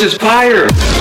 This is fire.